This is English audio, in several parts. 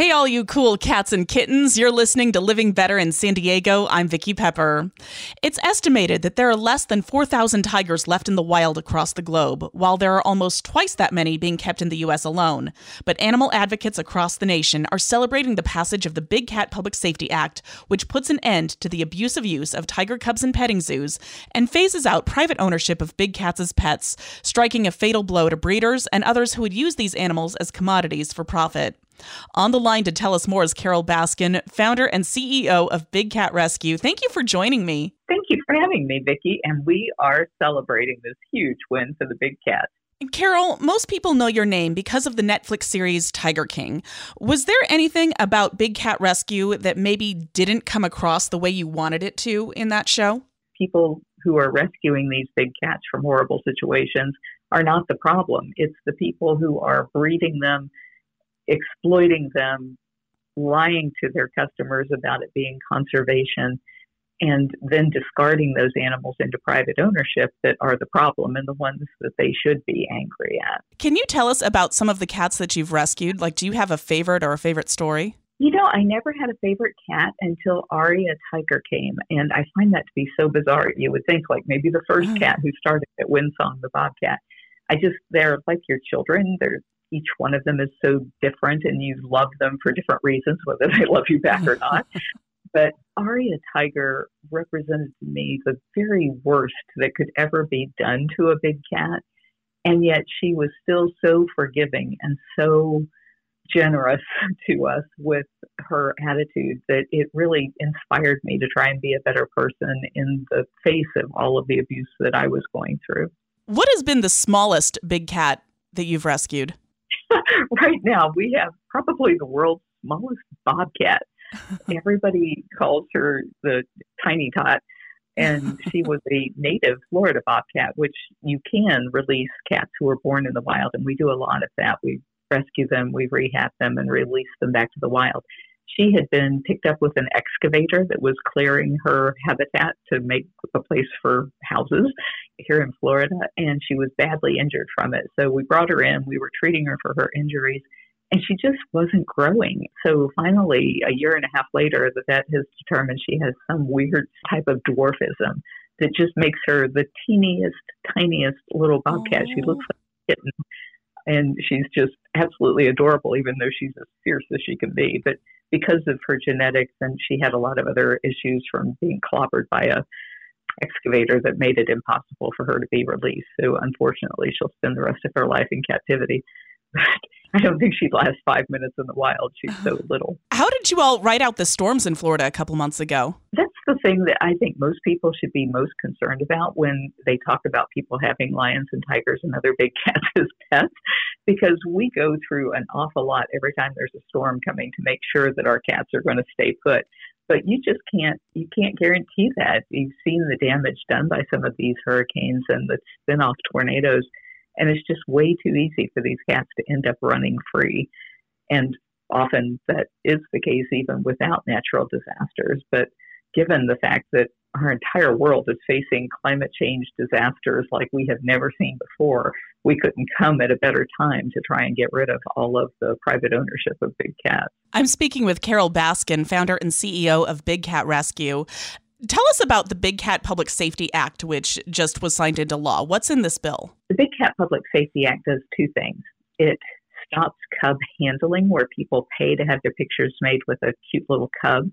Hey, all you cool cats and kittens. You're listening to Living Better in San Diego. I'm Vicki Pepper. It's estimated that there are less than 4,000 tigers left in the wild across the globe, while there are almost twice that many being kept in the U.S. alone. But animal advocates across the nation are celebrating the passage of the Big Cat Public Safety Act, which puts an end to the abusive use of tiger cubs in petting zoos and phases out private ownership of big cats as pets, striking a fatal blow to breeders and others who would use these animals as commodities for profit. On the line to tell us more is Carole Baskin, founder and CEO of Big Cat Rescue. Thank you for joining me. Thank you for having me, Vicki. And we are celebrating this huge win for the Big Cat. Carole, most people know your name because of the Netflix series Tiger King. Was there anything about Big Cat Rescue that maybe didn't come across the way you wanted it to in that show? People who are rescuing these big cats from horrible situations are not the problem. It's the people who are breeding them exploiting them, lying to their customers about it being conservation, and then discarding those animals into private ownership that are the problem and the ones that they should be angry at. Can you tell us about some of the cats that you've rescued? Like, do you have a favorite or a favorite story? You know, I never had a favorite cat until Aria Tiger came, and I find that to be so bizarre. You would think, like, maybe the first mm. cat who started at Windsong, the bobcat. I just, they're like your children. They're each one of them is so different and you love them for different reasons, whether they love you back or not. but Aria Tiger represented to me the very worst that could ever be done to a big cat. And yet she was still so forgiving and so generous to us with her attitude that it really inspired me to try and be a better person in the face of all of the abuse that I was going through. What has been the smallest big cat that you've rescued? right now, we have probably the world's smallest bobcat. Everybody calls her the tiny tot. And she was a native Florida bobcat, which you can release cats who are born in the wild. And we do a lot of that. We rescue them, we rehab them, and release them back to the wild. She had been picked up with an excavator that was clearing her habitat to make a place for houses here in Florida, and she was badly injured from it. So we brought her in. We were treating her for her injuries, and she just wasn't growing. So finally, a year and a half later, the vet has determined she has some weird type of dwarfism that just makes her the teeniest, tiniest little bobcat. She looks oh. like a kitten, and she's just absolutely adorable, even though she's as fierce as she can be. But because of her genetics, and she had a lot of other issues from being clobbered by a excavator that made it impossible for her to be released. So unfortunately, she'll spend the rest of her life in captivity. I don't think she'd last five minutes in the wild. She's so little. How did you all ride out the storms in Florida a couple months ago? That's the thing that I think most people should be most concerned about when they talk about people having lions and tigers and other big cats as pets, because we go through an awful lot every time there's a storm coming to make sure that our cats are going to stay put but you just can't you can't guarantee that. You've seen the damage done by some of these hurricanes and the spin-off tornadoes, and it's just way too easy for these cats to end up running free. And often that is the case even without natural disasters. But given the fact that our entire world is facing climate change disasters like we have never seen before, we couldn't come at a better time to try and get rid of all of the private ownership of big cats. I'm speaking with Carole Baskin, founder and CEO of Big Cat Rescue. Tell us about the Big Cat Public Safety Act, which just was signed into law. What's in this bill? The Big Cat Public Safety Act does two things. It stops cub handling, where people pay to have their pictures made with a cute little cub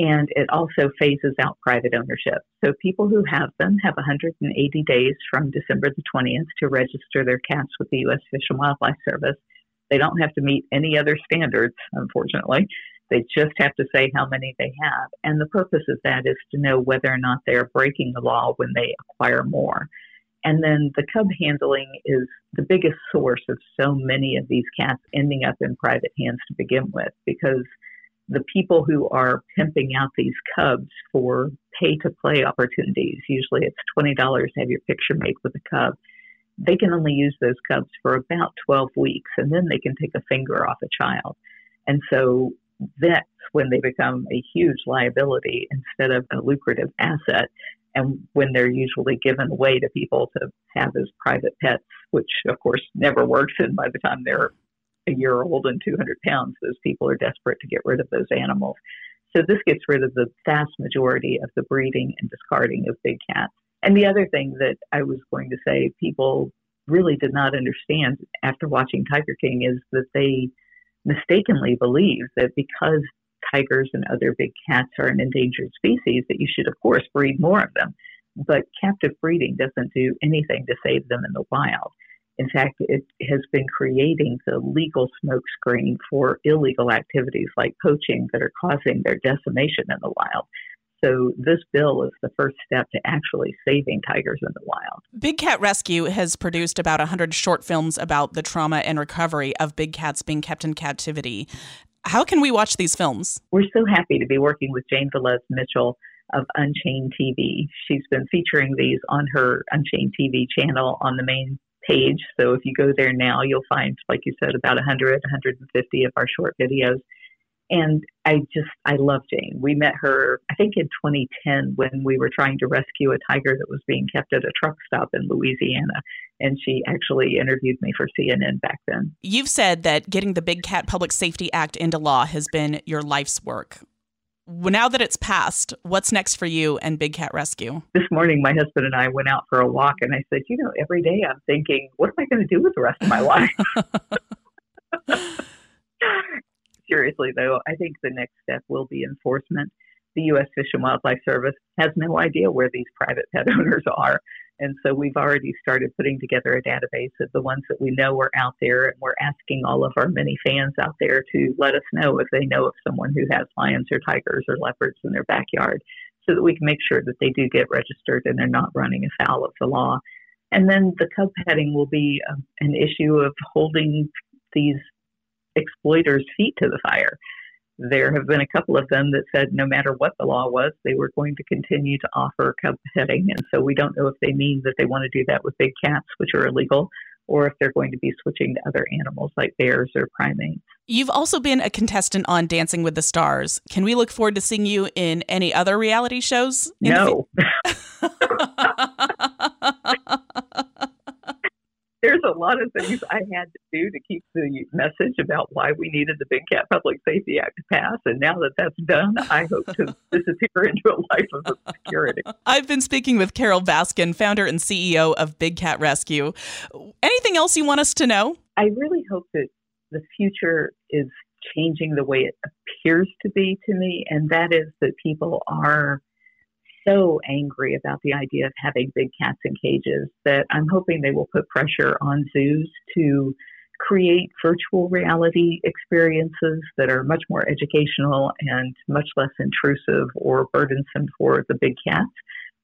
and it also phases out private ownership. So people who have them have 180 days from December the 20th to register their cats with the U.S. Fish and Wildlife Service. They don't have to meet any other standards, unfortunately. They just have to say how many they have. And the purpose of that is to know whether or not they are breaking the law when they acquire more. And then the cub handling is the biggest source of so many of these cats ending up in private hands to begin with because the people who are pimping out these cubs for pay to play opportunities, usually it's $20 to have your picture made with a cub, they can only use those cubs for about 12 weeks and then they can take a finger off a child. And so that's when they become a huge liability instead of a lucrative asset. And when they're usually given away to people to have as private pets, which of course never works. And by the time they're a year old and 200 pounds. Those people are desperate to get rid of those animals. So this gets rid of the vast majority of the breeding and discarding of big cats. And the other thing that I was going to say, people really did not understand after watching Tiger King is that they mistakenly believe that because tigers and other big cats are an endangered species, that you should, of course, breed more of them. But captive breeding doesn't do anything to save them in the wild. In fact, it has been creating the legal smokescreen for illegal activities like poaching that are causing their decimation in the wild. So this bill is the first step to actually saving tigers in the wild. Big Cat Rescue has produced about 100 short films about the trauma and recovery of big cats being kept in captivity. How can we watch these films? We're so happy to be working with Jane Velez Mitchell of Unchained TV. She's been featuring these on her Unchained TV channel on the main page. So if you go there now, you'll find, like you said, about 100, 150 of our short videos. And I just, I love Jane. We met her, I think, in 2010 when we were trying to rescue a tiger that was being kept at a truck stop in Louisiana. And she actually interviewed me for CNN back then. You've said that getting the Big Cat Public Safety Act into law has been your life's work. Now that it's passed, what's next for you and Big Cat Rescue? This morning, my husband and I went out for a walk, and I said, You know, every day I'm thinking, what am I going to do with the rest of my life? seriously, though, I think the next step will be enforcement. The U.S. Fish and Wildlife Service has no idea where these private pet owners are. And so we've already started putting together a database of the ones that we know are out there. And we're asking all of our many fans out there to let us know if they know of someone who has lions or tigers or leopards in their backyard so that we can make sure that they do get registered and they're not running afoul of the law. And then the cub petting will be um, an issue of holding these exploiters' feet to the fire. There have been a couple of them that said no matter what the law was, they were going to continue to offer cub petting. And so we don't know if they mean that they want to do that with big cats, which are illegal, or if they're going to be switching to other animals like bears or primates. You've also been a contestant on Dancing with the Stars. Can we look forward to seeing you in any other reality shows? No. there's a lot of things I had to do to keep the message about why we needed the Big Cat Public Safety Act to pass. And now that that's done, I hope to disappear into a life of obscurity. I've been speaking with Carole Baskin, founder and CEO of Big Cat Rescue. Anything else you want us to know? I really hope that the future is changing the way it appears to be to me, and that is that people are so angry about the idea of having big cats in cages that I'm hoping they will put pressure on zoos to create virtual reality experiences that are much more educational and much less intrusive or burdensome for the big cats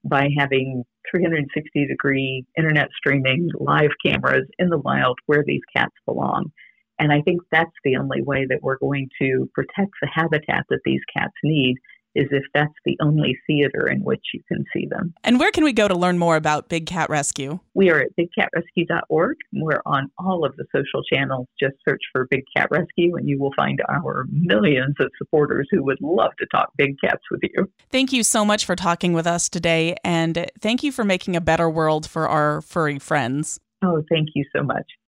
by having 360 degree internet streaming live cameras in the wild where these cats belong. And I think that's the only way that we're going to protect the habitat that these cats need is if that's the only theater in which you can see them. And where can we go to learn more about Big Cat Rescue? We are at bigcatrescue.org. We're on all of the social channels. Just search for Big Cat Rescue and you will find our millions of supporters who would love to talk big cats with you. Thank you so much for talking with us today and thank you for making a better world for our furry friends. Oh, thank you so much.